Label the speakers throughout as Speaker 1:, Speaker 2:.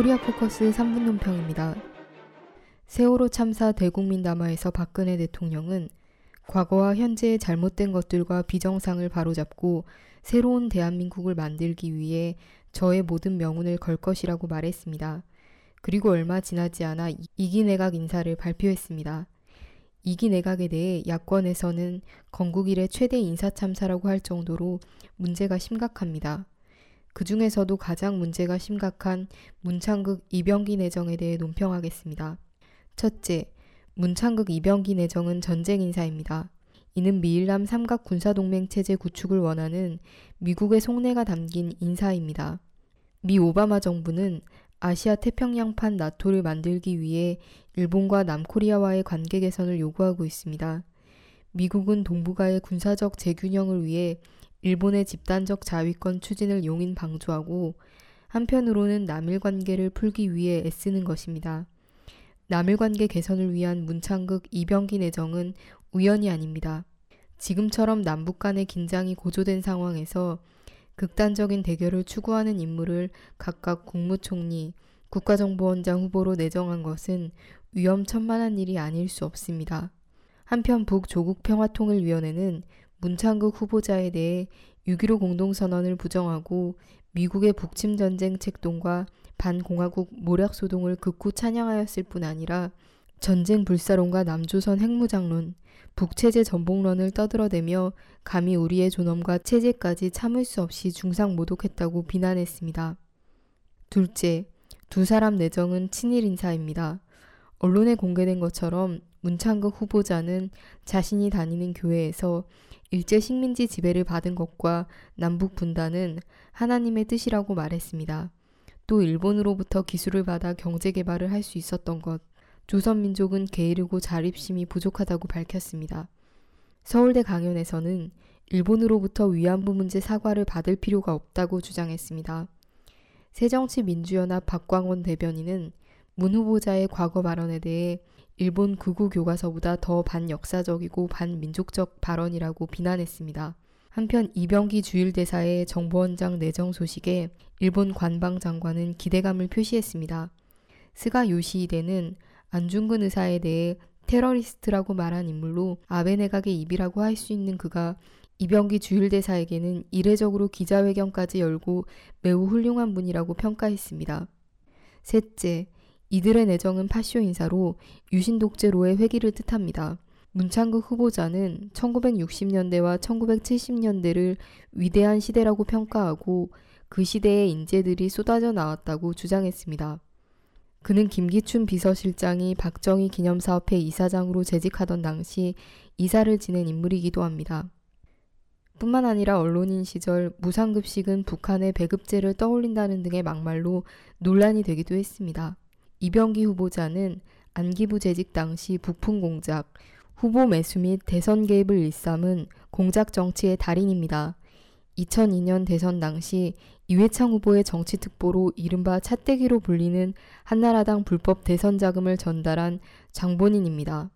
Speaker 1: 코리아 포커스 3분 논평입니다. 세월호 참사 대국민 담화에서 박근혜 대통령은 과거와 현재의 잘못된 것들과 비정상을 바로잡고 새로운 대한민국을 만들기 위해 저의 모든 명운을 걸 것이라고 말했습니다. 그리고 얼마 지나지 않아 이기 내각 인사를 발표했습니다. 이기 내각에 대해 야권에서는 건국 이래 최대 인사 참사라고 할 정도로 문제가 심각합니다. 그 중에서도 가장 문제가 심각한 문창극 이병기 내정에 대해 논평하겠습니다. 첫째, 문창극 이병기 내정은 전쟁 인사입니다. 이는 미일남 삼각 군사동맹 체제 구축을 원하는 미국의 속내가 담긴 인사입니다. 미 오바마 정부는 아시아 태평양판 나토를 만들기 위해 일본과 남코리아와의 관계 개선을 요구하고 있습니다. 미국은 동북아의 군사적 재균형을 위해 일본의 집단적 자위권 추진을 용인 방조하고 한편으로는 남일 관계를 풀기 위해 애쓰는 것입니다. 남일 관계 개선을 위한 문창극 이병기 내정은 우연이 아닙니다. 지금처럼 남북 간의 긴장이 고조된 상황에서 극단적인 대결을 추구하는 인물을 각각 국무총리, 국가정보원장 후보로 내정한 것은 위험천만한 일이 아닐 수 없습니다. 한편 북조국평화통일위원회는 문창극 후보자에 대해 6.15 공동선언을 부정하고 미국의 북침전쟁 책동과 반공화국 모략소동을 극구 찬양하였을 뿐 아니라 전쟁 불사론과 남조선 핵무장론, 북체제 전복론을 떠들어대며 감히 우리의 존엄과 체제까지 참을 수 없이 중상 모독했다고 비난했습니다. 둘째, 두 사람 내정은 친일 인사입니다. 언론에 공개된 것처럼 문창극 후보자는 자신이 다니는 교회에서 일제 식민지 지배를 받은 것과 남북 분단은 하나님의 뜻이라고 말했습니다. 또 일본으로부터 기술을 받아 경제 개발을 할 수 있었던 것, 조선민족은 게으르고 자립심이 부족하다고 밝혔습니다. 서울대 강연에서는 일본으로부터 위안부 문제 사과를 받을 필요가 없다고 주장했습니다. 새정치민주연합 박광원 대변인은 문 후보자의 과거 발언에 대해 일본 극우 교과서보다 더 반역사적이고 반민족적 발언이라고 비난했습니다. 한편 이병기 주일대사의 정보원장 내정 소식에 일본 관방 장관은 기대감을 표시했습니다. 스가 요시히데는 안중근 의사에 대해 테러리스트라고 말한 인물로 아베 내각의 입이라고 할 수 있는 그가 이병기 주일대사에게는 이례적으로 기자회견까지 열고 매우 훌륭한 분이라고 평가했습니다. 셋째, 이들의 내정은 파쇼 인사로 유신 독재로의 회기를 뜻합니다. 문창극 후보자는 1960년대와 1970년대를 위대한 시대라고 평가하고 그 시대의 인재들이 쏟아져 나왔다고 주장했습니다. 그는 김기춘 비서실장이 박정희 기념사업회 이사장으로 재직하던 당시 이사를 지낸 인물이기도 합니다. 뿐만 아니라 언론인 시절 무상급식은 북한의 배급제를 떠올린다는 등의 막말로 논란이 되기도 했습니다. 이병기 후보자는 안기부 재직 당시 부품 공작, 후보 매수 및 대선 개입을 일삼은 공작 정치의 달인입니다. 2002년 대선 당시 이회창 후보의 정치특보로 이른바 차떼기로 불리는 한나라당 불법 대선 자금을 전달한 장본인입니다.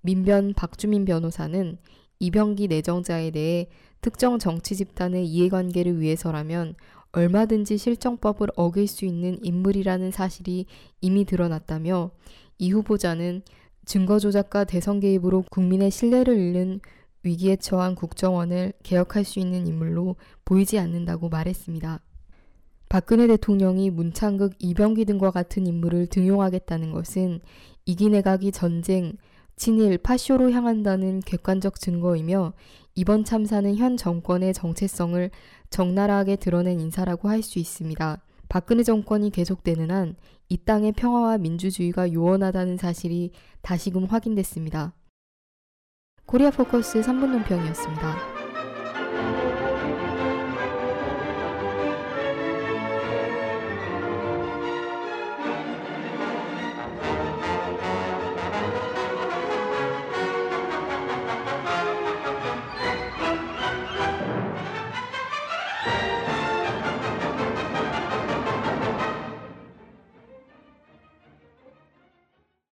Speaker 1: 민변 박주민 변호사는 이병기 내정자에 대해 특정 정치 집단의 이해관계를 위해서라면 얼마든지 실정법을 어길 수 있는 인물이라는 사실이 이미 드러났다며 이 후보자는 증거 조작과 대선 개입으로 국민의 신뢰를 잃는 위기에 처한 국정원을 개혁할 수 있는 인물로 보이지 않는다고 말했습니다. 박근혜 대통령이 문창극 이병기 등과 같은 인물을 등용하겠다는 것은 이기 내각이 전쟁, 친일, 파쇼로 향한다는 객관적 증거이며 이번 참사는 현 정권의 정체성을 적나라하게 드러낸 인사라고 할 수 있습니다. 박근혜 정권이 계속되는 한 이 땅의 평화와 민주주의가 요원하다는 사실이 다시금 확인됐습니다. 코리아 포커스 3분 논평이었습니다.